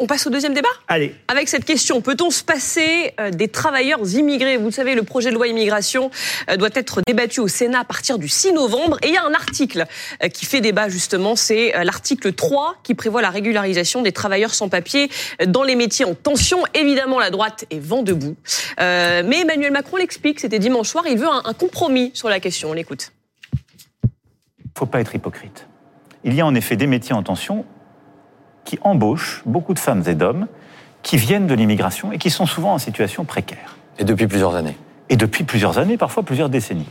on passe au deuxième débat Allez. Avec cette question, peut-on se passer euh, des travailleurs immigrés? Vous le savez, le projet de loi immigration euh, doit être débattu au Sénat à partir du 6 novembre. Et il y a un article euh, qui fait débat justement, c'est l'article 3 qui prévoit la régularisation des travailleurs sans papier dans les métiers en tension. Évidemment, la droite est vent debout. mais Emmanuel Macron l'explique, c'était dimanche soir, il veut un, compromis sur la question. On l'écoute. Il ne faut pas être hypocrite. Il y a en effet des métiers en tension qui embauchent beaucoup de femmes et d'hommes qui viennent de l'immigration et qui sont souvent en situation précaire. Et depuis plusieurs années. Et depuis plusieurs années, parfois plusieurs décennies.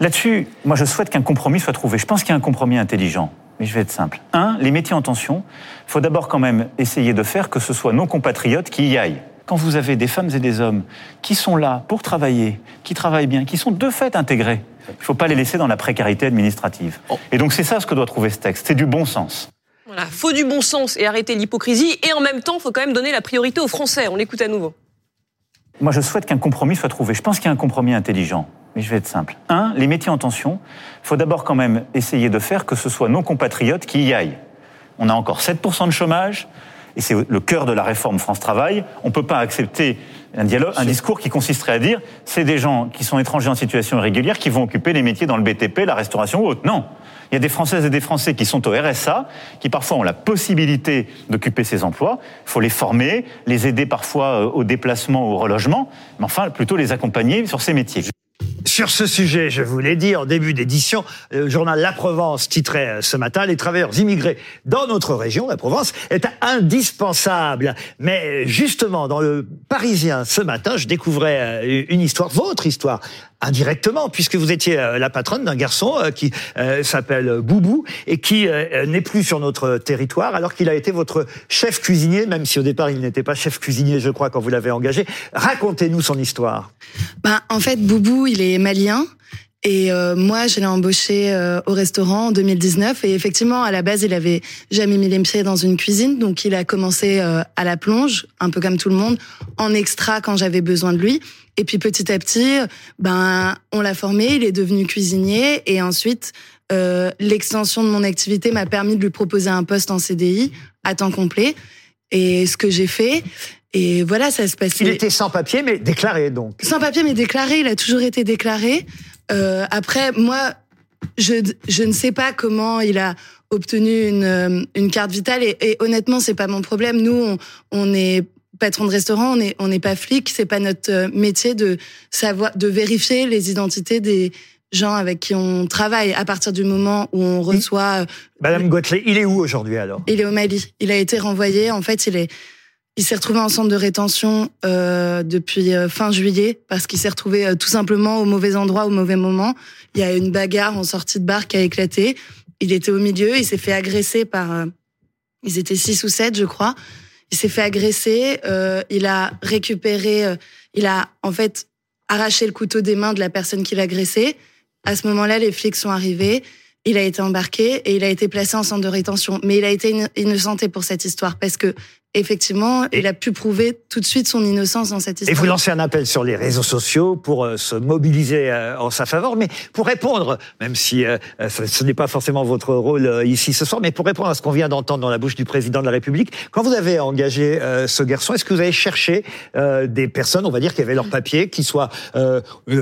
Là-dessus, moi je souhaite qu'un compromis soit trouvé. Je pense qu'il y a un compromis intelligent. Mais je vais être simple. Un, les métiers en tension, il faut d'abord quand même essayer de faire que ce soit nos compatriotes qui y aillent. Quand vous avez des femmes et des hommes qui sont là pour travailler, qui travaillent bien, qui sont de fait intégrés, il ne faut pas les laisser dans la précarité administrative. Oh. Et donc c'est ça ce que doit trouver ce texte, c'est du bon sens. Voilà, faut du bon sens et arrêter l'hypocrisie. Et en même temps, faut quand même donner la priorité aux Français. On l'écoute à nouveau. Moi, je souhaite qu'un compromis soit trouvé. Je pense qu'il y a un compromis intelligent. Mais je vais être simple. Un, les métiers en tension, il faut d'abord quand même essayer de faire que ce soit nos compatriotes qui y aillent. On a encore 7% de chômage, et c'est le cœur de la réforme France Travail. On ne peut pas accepter un dialogue, un discours qui consisterait à dire c'est des gens qui sont étrangers en situation irrégulière qui vont occuper les métiers dans le BTP, la restauration ou autre. Non. Il y a des Françaises et des Français qui sont au RSA, qui parfois ont la possibilité d'occuper ces emplois. Il faut les former, les aider parfois euh, au déplacement, au relogement, mais enfin plutôt les accompagner sur ces métiers. Sur ce sujet, je vous l'ai dit en début d'édition, le journal La Provence titrait euh, ce matin Les travailleurs immigrés dans notre région, la Provence, est indispensable. Mais justement, dans le Parisien ce matin, je découvrais euh, une histoire, votre histoire, indirectement, puisque vous étiez euh, la patronne d'un garçon qui s'appelle Boubou et qui n'est plus sur notre territoire, alors qu'il a été votre chef cuisinier, même si au départ il n'était pas chef cuisinier, je crois, quand vous l'avez engagé. Racontez-nous son histoire. Ben, en fait, Boubou, il est malien. Et euh, moi, je l'ai embauché euh, au restaurant en 2019. Et effectivement, à la base, il avait jamais mis les pieds dans une cuisine. Donc, il a commencé euh, à la plonge, un peu comme tout le monde, en extra quand j'avais besoin de lui. Et puis, petit à petit, ben, on l'a formé. Il est devenu cuisinier. Et ensuite, l'extension de mon activité m'a permis de lui proposer un poste en CDI à temps complet. Et ce que j'ai fait, et voilà, ça se passe. Il était sans papier, mais déclaré donc. Sans papier, mais déclaré. Il a toujours été déclaré. Euh, après, moi, je, je ne sais pas comment il a obtenu une, euh, une carte vitale. Et, et honnêtement, c'est pas mon problème. Nous, on, on est patron de restaurant, on n'est on n'est pas flic. C'est pas notre euh, métier de savoir, de vérifier les identités des gens avec qui on travaille à partir du moment où on reçoit. Euh, Madame Gottlieb, il est où aujourd'hui alors? Il est au Mali. Il a été renvoyé. En fait, il est il s'est retrouvé en centre de rétention euh, depuis fin juillet parce qu'il s'est retrouvé euh, tout simplement au mauvais endroit au mauvais moment. Il y a une bagarre en sortie de bar qui a éclaté. Il était au milieu, il s'est fait agresser par... Euh, ils étaient six ou sept, je crois. Il s'est fait agresser, il a récupéré... il a en fait arraché le couteau des mains de la personne qui l'agressait. À ce moment-là, les flics sont arrivés. Il a été embarqué et il a été placé en centre de rétention. Mais il a été innocenté pour cette histoire parce que effectivement, il a pu prouver tout de suite son innocence dans cette histoire. Et vous lancez un appel sur les réseaux sociaux pour euh, se mobiliser euh, en sa faveur, mais pour répondre, même si euh, ce n'est pas forcément votre rôle ici ce soir, mais pour répondre à ce qu'on vient d'entendre dans la bouche du président de la République, quand vous avez engagé ce garçon, est-ce que vous avez cherché des personnes, on va dire, qui avaient leur papier, qui soient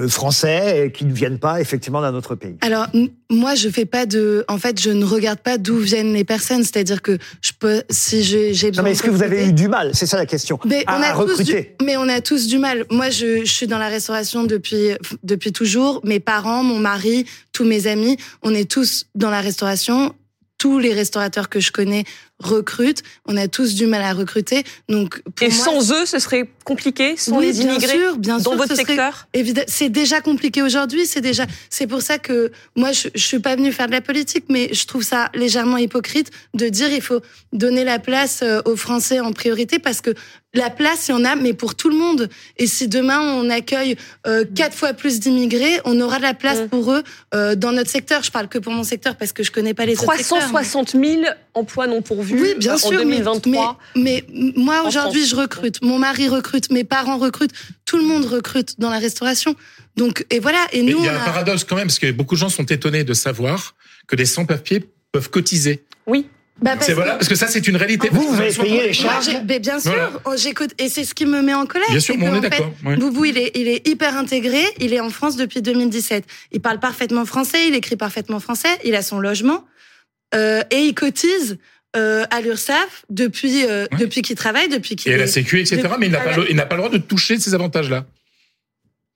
français et qui ne viennent pas effectivement d'un autre pays? Alors moi, je fais pas de, en fait, je ne regarde pas d'où viennent les personnes, c'est-à-dire que je peux, si j'ai besoin. mais est-ce que vous avez eu du mal? C'est ça la question. Mais à, on a recruter. mais on a tous du mal. Moi, je, je suis dans la restauration depuis depuis toujours. Mes parents, mon mari, tous mes amis, on est tous dans la restauration tous les restaurateurs que je connais recrutent. On a tous du mal à recruter. Donc, et sans eux, ce serait compliqué, sans les immigrés bien sûr, bien dans votre secteur. C'est déjà compliqué aujourd'hui. C'est déjà. C'est pour ça que moi, je, je suis pas venue faire de la politique, mais je trouve ça légèrement hypocrite de dire il faut donner la place euh, aux Français en priorité parce que la place, il y en a, mais pour tout le monde. Et si demain on accueille euh, quatre fois plus d'immigrés, on aura de la place mm. pour eux euh, dans notre secteur. Je parle que pour mon secteur parce que je connais pas les autres secteurs. 360 000 emplois non pourvus oui, bien sûr, en 2023. Mais, mais moi aujourd'hui, je recrute. Mon mari recrute. Mes parents recrutent. Tout le monde recrute dans la restauration. Donc et voilà. Et nous, il y a un paradoxe quand même parce que beaucoup de gens sont étonnés de savoir que les sans-papiers peuvent cotiser. Oui. Bah, parce voilà, parce que ça, c'est une réalité. Vous, vous avez payé les Moi, charges mais bien sûr, Voilà. oh, j'écoute et c'est ce qui me met en colère. Bien sûr, on est d'accord, ouais. Boubou, il est, il est hyper intégré. Il est en France depuis 2017. Il parle parfaitement français. Il écrit parfaitement français. Il a son logement euh, et il cotise euh, à l'URSSAF depuis euh, depuis qu'il travaille, depuis qu'il Et est. la Sécu, etc. Mais il n'a pas, le- il n'a pas le droit de toucher ces avantages-là.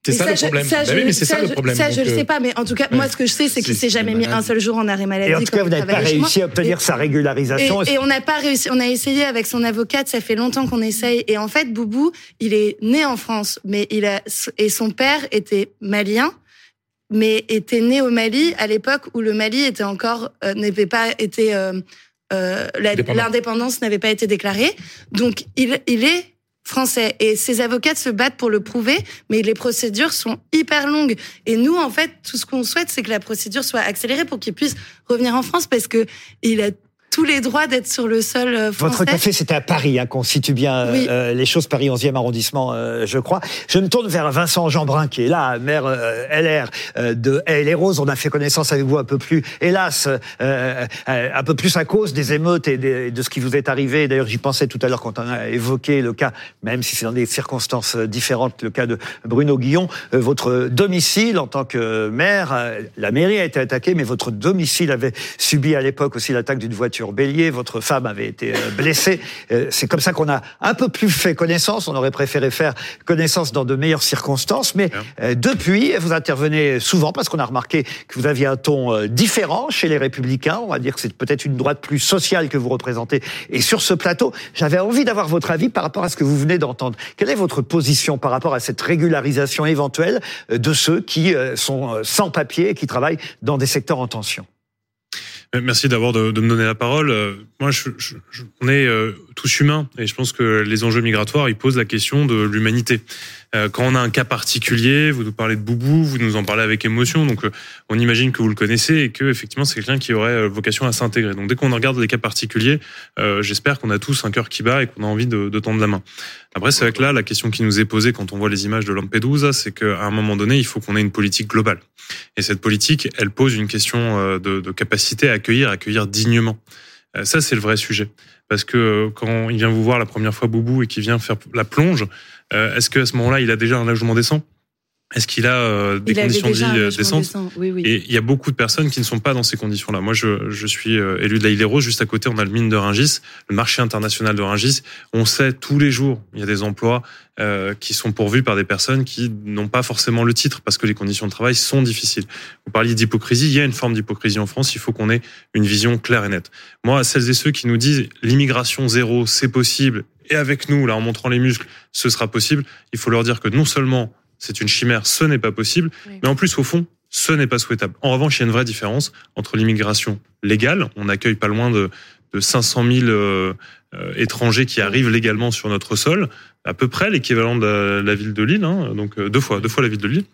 C'est Mais ça, le je- problème. ça, Bah je- oui, mais c'est ça, le je- problème. Ça, je Donc, le euh, sais pas, mais en tout cas, ouais. moi, ce que je sais, c'est qu'il s'est jamais mis un seul jour en arrêt maladie. Et en tout cas, vous il n'avez pas réussi à obtenir Et- sa régularisation. Et, et on n'a pas réussi. On a essayé avec son avocate. Ça fait longtemps qu'on essaye. Et en fait, Boubou, il est né en France, mais il a et son père était malien, mais était né au Mali à l'époque où le Mali était encore euh, n'avait pas été euh, euh, l'indépendance n'avait pas été déclarée. Donc il il est français et ses avocats se battent pour le prouver, mais les procédures sont hyper longues. Et nous, en fait, tout ce qu'on souhaite, c'est que la procédure soit accélérée pour qu'il puisse revenir en France parce que il a tous les droits d'être sur le sol euh, français. Votre café, c'était à Paris, hein, qu'on situe bien euh, Oui. euh, les choses, Paris 11e arrondissement, euh, je crois. Je me tourne vers Vincent Jeanbrun, qui est là, maire euh, LR de et les Roses. On a fait connaissance avec vous un peu plus, hélas, un peu plus à cause des émeutes et des- de ce qui vous est arrivé. D'ailleurs, j'y pensais tout à l'heure quand on a évoqué le cas, même si c'est dans des circonstances différentes, le cas de Bruno Guillon. Votre domicile en tant que maire, la mairie a été attaquée, mais votre domicile avait subi à l'époque aussi l'attaque d'une voiture bélier. Votre femme avait été euh, blessée. Euh, C'est comme ça qu'on a un peu plus fait connaissance. On aurait préféré faire connaissance dans de meilleures circonstances, mais euh, depuis, vous intervenez souvent parce qu'on a remarqué que vous aviez un ton différent chez les Républicains. On va dire que c'est peut-être une droite plus sociale que vous représentez. Et sur ce plateau, j'avais envie d'avoir votre avis par rapport à ce que vous venez d'entendre. Quelle est votre position par rapport à cette régularisation éventuelle de ceux qui sont sans papier et qui travaillent dans des secteurs en tension? Merci d'abord de, de me donner la parole. Moi, je, je- je- on est euh, tous humains et je pense que les enjeux migratoires, ils posent la question de l'humanité. Euh, Quand on a un cas particulier, vous nous parlez de Boubou, vous nous en parlez avec émotion, donc euh, on imagine que vous le connaissez et que effectivement c'est quelqu'un qui aurait euh, vocation à s'intégrer. Donc dès qu'on regarde les cas particuliers, euh, j'espère qu'on a tous un cœur qui bat et qu'on a envie de, de tendre la main. Après, c'est vrai que là, la question qui nous est posée quand on voit les images de Lampedusa, c'est qu'à un moment donné, il faut qu'on ait une politique globale. Et cette politique, elle pose une question euh, de, de capacité à accueillir, accueillir dignement. Euh, Ça, c'est le vrai sujet. Parce que euh, quand il vient vous voir la première fois, Boubou, et qu'il vient faire la plonge, euh, est-ce qu'à ce moment-là, il a déjà un logement décent Est-ce qu'il a euh, des Il conditions de vie euh, décentes décent. Oui, oui. et il y a beaucoup de personnes qui ne sont pas dans ces conditions-là. Moi, je, je suis euh, élu de la Île-des-Roses. Juste à côté, on a le mine de Ringis, le marché international de Ringis. On sait tous les jours, il y a des emplois euh, qui sont pourvus par des personnes qui n'ont pas forcément le titre parce que les conditions de travail sont difficiles. Vous parliez d'hypocrisie. Il y a une forme d'hypocrisie en France. Il faut qu'on ait une vision claire et nette. Moi, celles et ceux qui nous disent l'immigration zéro, c'est possible, et avec nous, là, en montrant les muscles, ce sera possible, il faut leur dire que non seulement c'est une chimère, ce n'est pas possible, Oui. mais en plus, au fond, ce n'est pas souhaitable. En revanche, il y a une vraie différence entre l'immigration légale, on accueille pas loin de, de 500 000 euh, euh, étrangers qui arrivent légalement sur notre sol, à peu près l'équivalent de la, la ville de Lille, hein, donc euh, deux fois, deux fois la ville de Lille.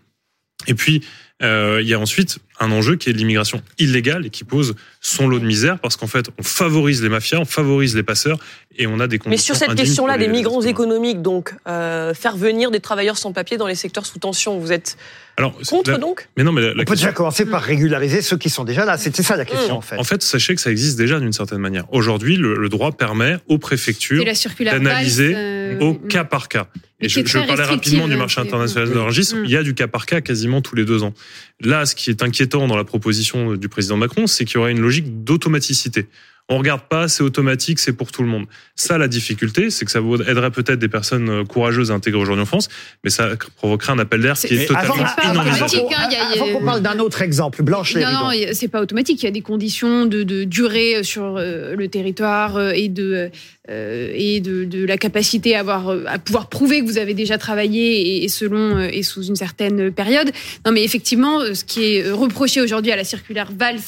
Et puis, euh, il y a ensuite un enjeu qui est l'immigration illégale et qui pose son lot de misère parce qu'en fait, on favorise les mafias, on favorise les passeurs et on a des conditions Mais sur cette question-là des migrants économiques, donc euh, faire venir des travailleurs sans papier dans les secteurs sous tension, vous êtes Alors, c'est- contre la- donc Mais non, mais la, la On peut question- déjà commencer par régulariser ceux qui sont déjà là. C'était ça la question, Mmh. en fait. En fait, sachez que ça existe déjà d'une certaine manière. Aujourd'hui, le, le droit permet aux préfectures d'analyser euh, au mm. cas par cas. Et je, parlais rapidement du restrictive, marché international de l'enregistre. Il y a du cas par cas quasiment tous les deux ans. Là, ce qui est inquiétant dans la proposition du président Macron, c'est qu'il y aurait une logique d'automaticité. On regarde pas, c'est automatique, c'est pour tout le monde. Ça, la difficulté, c'est que ça vous aiderait peut-être des personnes euh, courageuses à intégrer aujourd'hui en France, mais ça provoquerait un appel d'air qui C'est- est totalement avant, pas avant- automatique, avant qu'on- hein, avant qu'on parle d'un autre exemple, Blanche Non, non, c'est pas automatique. Il y a des conditions de, de durée sur euh, le territoire euh, et de euh, et de, de la capacité à avoir à pouvoir prouver que vous avez déjà travaillé et, et selon euh, et sous une certaine période. Non, mais effectivement, euh, ce qui est reproché aujourd'hui à la circulaire Valls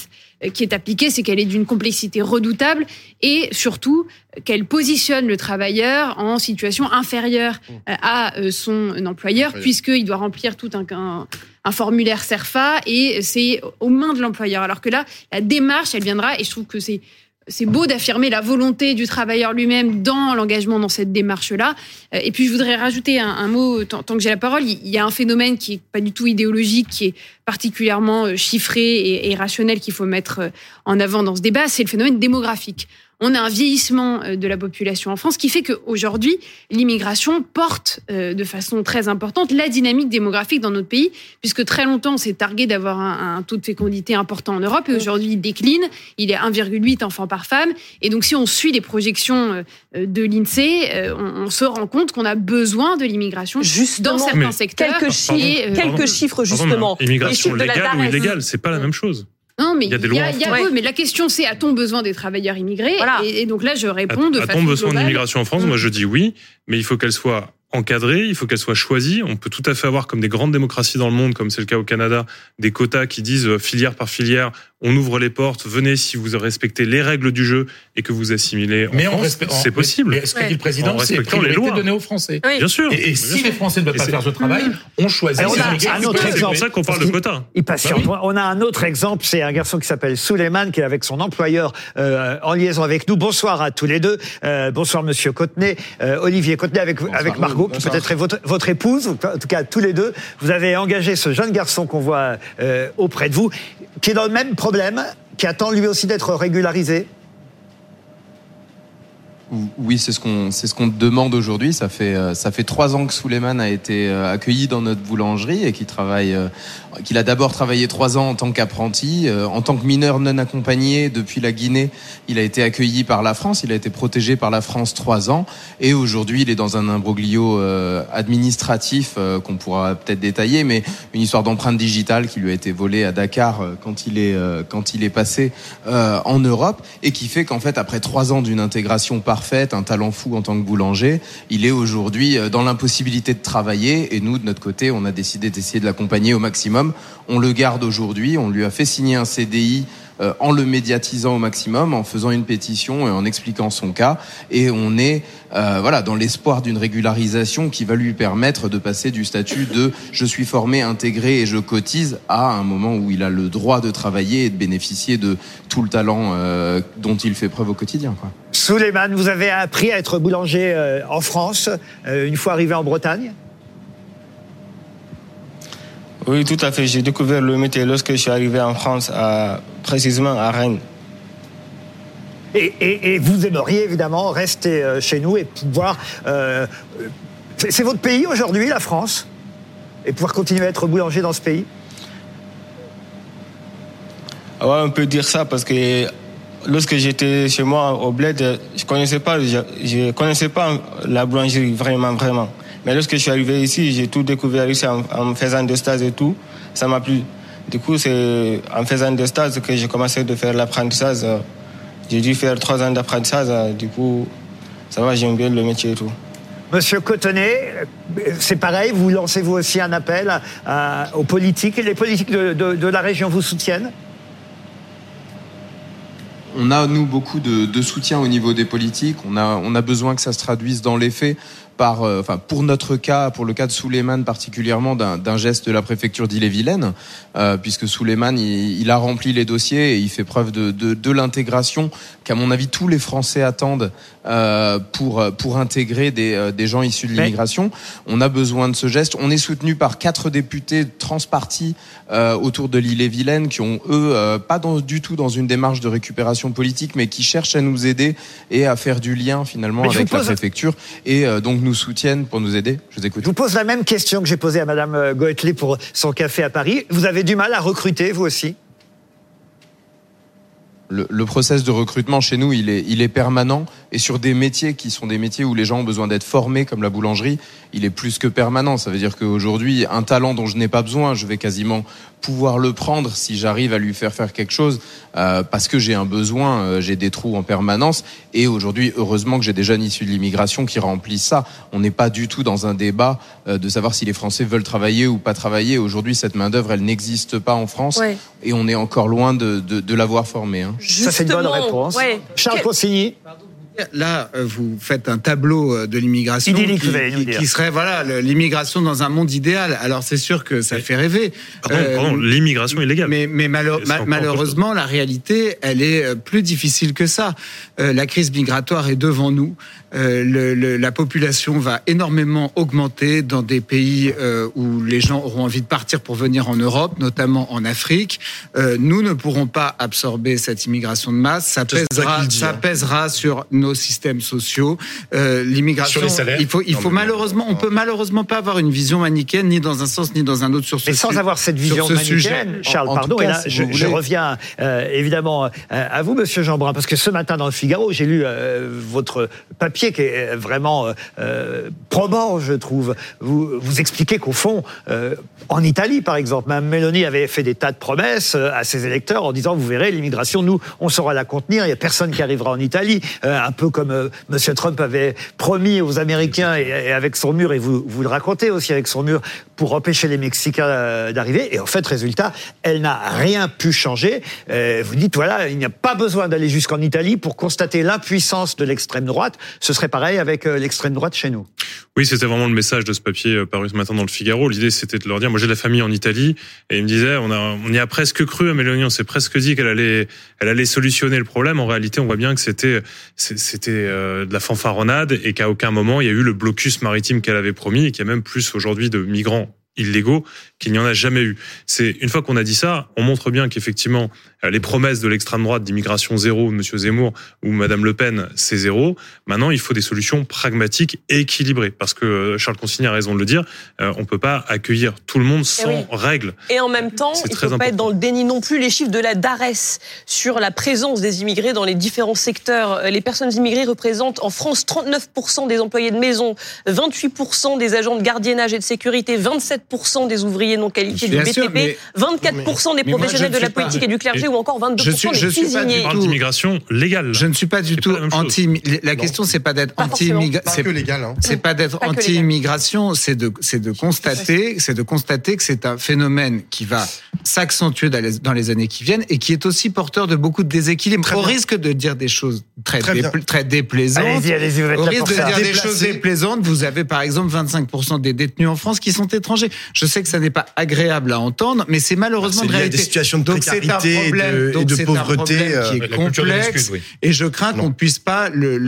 qui est appliquée, c'est qu'elle est d'une complexité redoutable et surtout qu'elle positionne le travailleur en situation inférieure euh, à son employeur, puisqu'il doit remplir tout un, un, un formulaire CERFA et c'est aux mains de l'employeur. Alors que là, la démarche, elle viendra et je trouve que c'est c'est beau d'affirmer la volonté du travailleur lui-même dans l'engagement dans cette démarche-là. Euh, Et puis, je voudrais rajouter un, mot, tant, que j'ai la parole. Il y a un phénomène qui est pas du tout idéologique, qui est particulièrement euh, chiffré et, et rationnel qu'il faut mettre euh, en avant dans ce débat, c'est le phénomène démographique. On a un vieillissement euh, de la population en France qui fait qu'aujourd'hui, l'immigration porte euh, de façon très importante la dynamique démographique dans notre pays, puisque très longtemps, on s'est targué d'avoir un, un taux de fécondité important en Europe, et aujourd'hui, il décline. Il est 1,8 enfants par femme. Et donc, si on suit les projections euh, de l'INSEE, euh, on, on se rend compte qu'on a besoin de l'immigration dans certains secteurs. Quelques Et, chiffres, euh, quelques chiffres justement. Immigration Les chiffres de la légale ou illégale, c'est pas la même chose. Non, mais Il y a des lois y a- mais la question c'est a-t-on besoin des travailleurs immigrés Voilà. et, et donc là, je réponds de A-t-on façon besoin globale. d'immigration en France? Moi, je dis oui, mais il faut qu'elle soit encadrée, il faut qu'elle soit choisie. On peut tout à fait avoir, comme des grandes démocraties dans le monde, comme c'est le cas au Canada, des quotas qui disent euh, filière par filière, on ouvre les portes, venez si vous respectez les règles du jeu et que vous assimilez en Mais en France. C'est possible. Mais ce que Ouais. dit le président, En c'est les lois. donnée aux Français. Oui. Bien sûr. Et, si sûr. les Français ne veulent pas c'est- faire ce travail, on choisit on a un autre C'est exemple. pour ça qu'on parle de quotas. Il patiente. Bah On a un autre exemple, c'est un garçon qui s'appelle Souleyman, qui est avec son employeur euh, en liaison avec nous. Bonsoir à tous les deux. Euh, bonsoir Monsieur Cotenay, euh, Olivier Cotenay avec avec Margot, qui peut-être est votre, votre épouse, ou en tout cas tous les deux. Vous avez engagé ce jeune garçon qu'on voit euh, auprès de vous, qui est dans le même problème, qui attend lui aussi d'être régularisé. Oui, c'est ce qu'on c'est ce qu'on demande aujourd'hui. Ça fait euh, ça fait trois ans que Souleymane a été euh, accueilli dans notre boulangerie et qu'il travaille euh, qu'il a d'abord travaillé trois ans en tant qu'apprenti, en tant que mineur non accompagné depuis la Guinée. Il a été accueilli par la France, il a été protégé par la France trois ans et aujourd'hui il est dans un imbroglio administratif qu'on pourra peut-être détailler, mais une histoire d'empreinte digitale qui lui a été volée à Dakar quand il est quand il est passé en Europe et qui fait qu'en fait après trois ans d'une intégration un talent fou en tant que boulanger, il est aujourd'hui euh, dans l'impossibilité de travailler et nous de notre côté on a décidé d'essayer de l'accompagner au maximum. On le garde aujourd'hui, on lui a fait signer un CDI euh, en le médiatisant au maximum, en faisant une pétition et en expliquant son cas. Et on est euh, voilà dans l'espoir d'une régularisation qui va lui permettre de passer du statut de je suis formé, intégré et je cotise à un moment où il a le droit de travailler et de bénéficier de tout le talent euh, dont il fait preuve au quotidien. Quoi. Souleyman, vous avez appris à être boulanger euh, en France euh, une fois arrivé en Bretagne? Oui, tout à fait. J'ai découvert le métier lorsque je suis arrivé en France, à, précisément à Rennes. Et, et- et vous aimeriez évidemment rester euh, chez nous et pouvoir. euh, c'est votre pays aujourd'hui, la France Et pouvoir continuer à être boulanger dans ce pays? Ah Ouais, on peut dire ça parce que lorsque j'étais chez moi au bled, je connaissais pas, je, je connaissais pas la boulangerie vraiment, vraiment. Mais lorsque je suis arrivé ici, j'ai tout découvert ici en, en faisant des stages et tout. Ça m'a plu. Du coup, c'est en faisant des stages que j'ai commencé de faire l'apprentissage. J'ai dû faire trois ans d'apprentissage. Du coup, ça va, j'aime bien le métier et tout. Monsieur Cotonnet, c'est pareil, vous lancez vous aussi un appel à- à- aux politiques. Les politiques de, de- de la région vous soutiennent? On a, nous, beaucoup de, de soutien au niveau des politiques. On a, on a besoin que ça se traduise dans les faits par, euh, enfin, pour notre cas, pour le cas de Souleymane particulièrement, d'un geste de la préfecture d'Ille-et-Vilaine, euh, puisque Souleymane, il, il a rempli les dossiers et il fait preuve de, de, de l'intégration qu'à mon avis tous les Français attendent euh, pour pour intégrer des, euh, des gens issus de l'immigration. On a besoin de ce geste. On est soutenu par quatre députés transpartis euh, autour de l'île-et-Vilaine qui ont eux euh, pas dans, du tout dans une démarche de récupération politique, mais qui cherchent à nous aider et à faire du lien finalement Mais avec la pose- préfecture et euh, donc nous soutiennent pour nous aider. Je vous écoute. Je vous pose la même question que j'ai posée à Madame euh, Goethe pour son café à Paris. Vous avez du mal à recruter, vous aussi? Le, le process de recrutement chez nous, il est, il est permanent et sur des métiers qui sont des métiers où les gens ont besoin d'être formés, comme la boulangerie, il est plus que permanent. Ça veut dire qu'aujourd'hui, un talent dont je n'ai pas besoin, je vais quasiment pouvoir le prendre si j'arrive à lui faire faire quelque chose euh, parce que j'ai un besoin, euh, j'ai des trous en permanence. Et aujourd'hui, heureusement que j'ai des jeunes issus de l'immigration qui remplissent ça. On n'est pas du tout dans un débat euh, de savoir si les Français veulent travailler ou pas travailler. Aujourd'hui, cette main d'œuvre, elle n'existe pas en France Ouais. et on est encore loin de, de, de l'avoir formée. Hein. Ça, c'est une bonne réponse. ouais. Charles Consigny Là, euh, vous faites un tableau euh, de l'immigration qui, qui- dire. qui serait voilà l'immigration dans un monde idéal. Alors c'est sûr que ça fait rêver. Pardon, Euh, pardon, l'immigration illégale. Mais, mais malheur- C'est ma- encore malheureusement, la réalité, elle est plus difficile que ça. Euh, la crise migratoire est devant nous. Euh, le- le- la population va énormément augmenter dans des pays euh, où les gens auront envie de partir pour venir en Europe, notamment en Afrique. Euh, nous ne pourrons pas absorber cette immigration de masse. Ça C'est ça pèsera, ça hein. pèsera sur nos systèmes sociaux. Euh, L'immigration, Sur les salaires. il faut, il Non, faut malheureusement, on peut malheureusement pas avoir une vision manichéenne ni dans un sens ni dans un autre sur ce Mais sans su- avoir cette sur vision ce sujet. manichéenne, Charles, En- en pardon, et là, si je, reviens euh, évidemment euh, à vous, Monsieur Jeanbrun, parce que ce matin dans le Figaro, j'ai lu euh, votre papier qui est vraiment probant, je trouve. Vous, vous expliquez qu'au fond, euh, en Italie, par exemple, Mme Mélanie avait fait des tas de promesses à ses électeurs en disant, vous verrez, l'immigration, nous, on saura la contenir, il n'y a personne qui arrivera en Italie, Euh, un peu comme euh, Monsieur Trump avait promis aux Américains et, avec son mur, et vous, vous le racontez aussi avec son mur, pour empêcher les Mexicains euh, d'arriver. Et en fait, résultat, elle n'a rien pu changer. Euh, vous dites, voilà, il n'y a pas besoin d'aller jusqu'en Italie pour constater l'impuissance de l'extrême droite. Ce serait pareil avec euh, l'extrême droite chez nous. Oui, c'était vraiment le message de ce papier paru ce matin dans le Figaro. L'idée, c'était de leur dire, moi j'ai de la famille en Italie, et ils me disaient, on, a, on y a presque cru à Mélanie, on s'est presque dit qu'elle allait, elle allait solutionner le problème. En réalité, on voit bien que c'était, c'était euh, de la fanfaronnade et qu'à aucun moment il y a eu le blocus maritime qu'elle avait promis et qu'il y a même plus aujourd'hui de migrants illégaux qu'il n'y en a jamais eu. C'est une fois qu'on a dit ça, on montre bien qu'effectivement les promesses de l'extrême droite d'immigration zéro de Monsieur Zemmour ou Madame Le Pen, c'est zéro. Maintenant, il faut des solutions pragmatiques et équilibrées parce que euh, Charles Consigny a raison de le dire. euh, on peut pas accueillir tout le monde sans oui. règles. Et en même temps, il ne faut pas être dans le déni non plus. Les chiffres de la DARES sur la présence des immigrés dans les différents secteurs. Euh, Les personnes immigrées représentent en France 39% des employés de maison, 28% des agents de gardiennage et de sécurité, 27% des ouvriers non qualifiés du sûr, BTP, mais- 24% des mais professionnels de la ne pas- politique et du clergé ou encore 22% Je suis- je suis pas du tout. d'immigration légale. Je ne suis pas du tout pas anti. La question, c'est pas d'être Pas anti forcément. Pas c'est que légal. Hein. c'est pas d'être anti-immigration, c'est de c'est de constater, c'est de constater que c'est un phénomène qui va s'accentuer dans les, dans les années qui viennent et qui est aussi porteur de beaucoup de déséquilibres. Au risque de dire des choses très Très bien. dépla- très déplaisantes. Allez-y, allez-y, vous êtes Au là risque pour de ça. dire des Déplacer. choses déplaisantes, vous avez par exemple 25% des détenus en France qui sont étrangers. Je sais que ça n'est pas agréable à entendre, mais c'est malheureusement à réalité. des situations de Donc c'est un et de- et donc de c'est un pauvreté, problème euh, qui est de complexe. oui. Et je crains qu'on ne puisse pas le,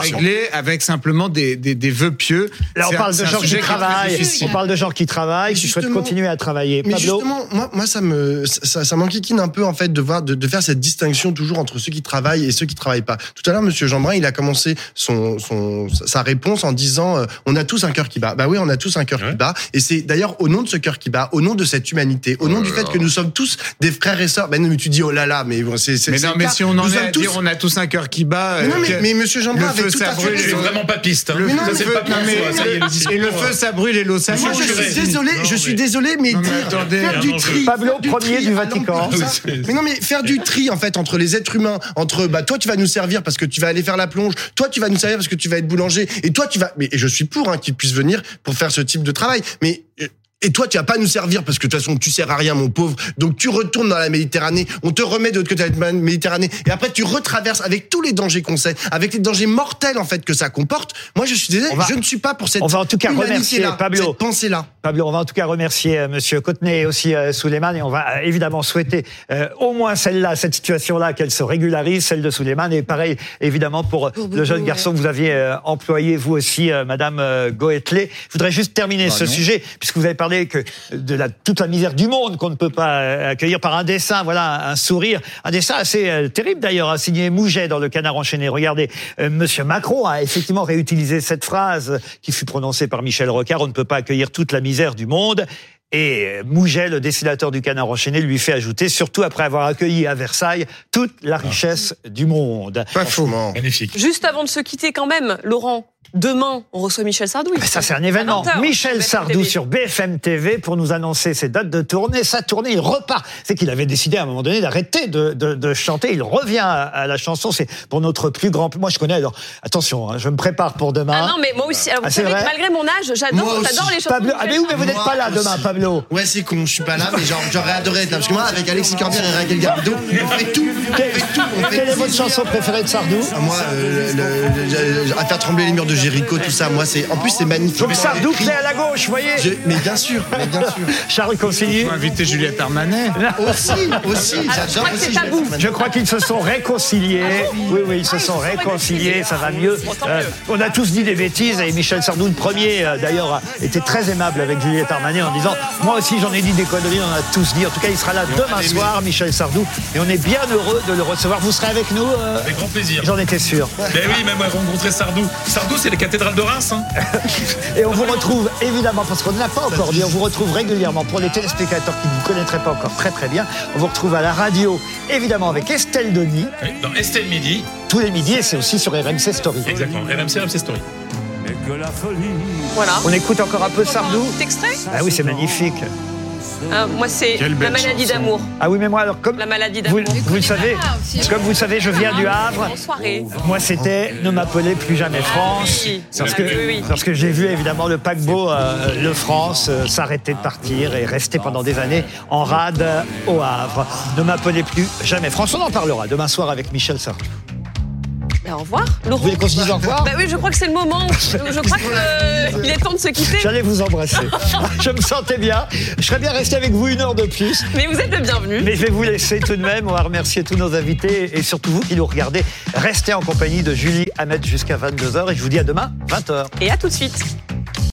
régler avec simplement des, des, des vœux pieux. Là, on parle de gens qui travaillent. On parle de gens qui travaillent, qui souhaitent continuer à travailler. Mais Pablo justement, moi, moi, ça me, ça, ça m'enquiquine un peu en fait de voir, de, de faire cette distinction toujours entre ceux qui travaillent et ceux qui travaillent pas. Tout à l'heure, Monsieur Jeanbrun, il a commencé son, son, sa réponse en disant, euh, on a tous un cœur qui bat. Bah oui, on a tous un cœur Ouais. qui bat. Et c'est d'ailleurs au nom de ce cœur qui bat, au nom de cette humanité, au nom du fait que nous sommes tous des frères et sœurs. Ben non, mais tu dis oh là là, mais bon, c'est, Mais non, le mais si on en Nous est sommes à tous- dire on a tous un cœur qui bat. Mais non, euh, mais, mais Monsieur Jeanbrun le avait feu, tout ça à fait raison. vraiment pas piste. Hein. Le- le et discours, le euh, feu, ça brûle et l'eau, ça Moi, je brûle. suis désolé, je suis désolé, mais attendez, faire du je- tri, Pablo, faire du Vatican. Mais non, mais faire du tri, en fait, entre les êtres humains, entre, bah, toi, tu vas nous servir parce que tu vas aller faire la plonge, toi, tu vas nous servir parce que tu vas être boulanger, et toi, tu vas, mais et je suis pour, hein, qu'ils puissent venir pour faire ce type de travail. Mais, euh, et toi, tu vas pas nous servir parce que de toute façon, tu sers à rien, mon pauvre. Donc, tu retournes dans la Méditerranée, on te remet de l'autre côté de la Méditerranée, et après, tu retraverses avec tous les dangers qu'on sait, avec les dangers mortels, en fait, que ça comporte. Moi, je suis désolé, va- je ne suis pas pour cette on va en tout cas remercier humanité-là, Pablo. cette pensée-là. Pablo, on va en tout cas remercier euh, Monsieur Cotenay et aussi euh, Souleymane et on va euh, évidemment souhaiter euh, au moins celle-là, cette situation-là, qu'elle se régularise, celle de Souleymane et pareil évidemment pour, Pour le jeune garçon que vous aviez euh, employé vous aussi, euh, Madame euh, Goetley. Je voudrais juste terminer Bah ce non. sujet puisque vous avez parlé que de la toute la misère du monde qu'on ne peut pas euh, accueillir par un dessin, voilà un sourire, un dessin assez euh, terrible d'ailleurs, hein, signé Mouget dans le Canard enchaîné. Regardez, euh, Monsieur Macron a effectivement réutilisé cette phrase qui fut prononcée par Michel Rocard. On ne peut pas accueillir toute la misère du monde. Et Mouget, le dessinateur du Canard enchaîné, lui fait ajouter, surtout après avoir accueilli à Versailles toute la richesse du monde. Pas faux. Franchement. Magnifique. Juste avant de se quitter quand même, Laurent, Demain, on reçoit Michel Sardou. Mais ça, c'est un événement. À 20 heures, Michel Sardou sur BFM TV pour nous annoncer ses dates de tournée. Sa tournée, il repart. C'est qu'il avait décidé à un moment donné d'arrêter de, de, de chanter. Il revient à, à la chanson. C'est pour notre plus grand. Moi, je connais. Alors, attention, hein, je me prépare pour demain. Ah non, mais moi aussi. Alors, Ah, vous c'est savez, vrai malgré mon âge, Moi j'adore, les chansons. Pablo, ah mais oui, mais vous n'êtes pas là aussi. demain, Pablo. Ouais, c'est con, je suis pas là, mais genre, j'aurais adoré être là. Parce que moi, avec Alexis Corbière et Raquel Garrido, on fait tout. On Quelle, fait tout. On fait quelle est votre chanson préférée de Sardou? Ah, Moi, euh, le- le- le- à faire trembler les murs de Jéricho, tout ça, moi, c'est. En plus, c'est magnifique. Donc Sardou, clé à la gauche, vous voyez Je- Mais bien sûr, mais bien sûr. Charles Consigny Faut inviter Juliette Armanet. Aussi, aussi, je j'adore aussi. tabou. Je crois qu'ils se sont réconciliés. Oui, oui, ils se Ah, sont réconciliés. Ça va mieux. Euh, mieux. on a tous dit des bêtises et Michel Sardou, le premier, euh, d'ailleurs, a été très aimable avec Juliette Armanet en disant Moi aussi, j'en ai dit des conneries. On a tous dit. En tout cas, il sera là demain soir, Michel Sardou. Et on est bien heureux de le recevoir. Vous serez avec nous euh, Avec grand plaisir. J'en étais sûr. Ben oui, même rencontrer Sardou. Sardou, c'est les cathédrales de Reims. Hein. Et on vous retrouve évidemment, parce qu'on ne l'a pas encore dit, on vous retrouve régulièrement pour les téléspectateurs qui ne vous connaîtraient pas encore très très bien. On vous retrouve à la radio, évidemment avec Estelle Denis, Oui, Dans Estelle Midi. tous les midis, et c'est aussi sur RMC Story. Exactement. RMC, RMC Story. Voilà. On écoute encore un peu Sardou Petit extrait Ah oui, c'est magnifique. Ah, Moi, c'est Quelle La belle maladie chanson. d'amour. Ah oui, mais moi, alors, comme La maladie vous, d'amour. vous le savez, comme vous le savez, je viens du Havre. Soirée. Moi, c'était Ne m'appelez plus jamais France. oui. Parce que, Oui, oui, oui. parce que j'ai vu évidemment le paquebot euh, Le France euh, s'arrêter de partir et rester pendant des années en rade euh, au Havre. Ne m'appelez plus jamais France. On en parlera demain soir avec Michel Sardou. Ben, au revoir. Laurent. Vous voulez qu'on se dise au revoir Bah oui, je crois que c'est le moment. Je crois qu'il est temps de se quitter. J'allais vous embrasser. je me sentais bien. Je serais bien resté avec vous une heure de plus. Mais vous êtes le bienvenu. Mais je vais vous laisser tout de même. On va remercier tous nos invités et surtout vous qui nous regardez. Restez en compagnie de Julie Hamet jusqu'à 22h et je vous dis à demain, 20h. Et à tout de suite.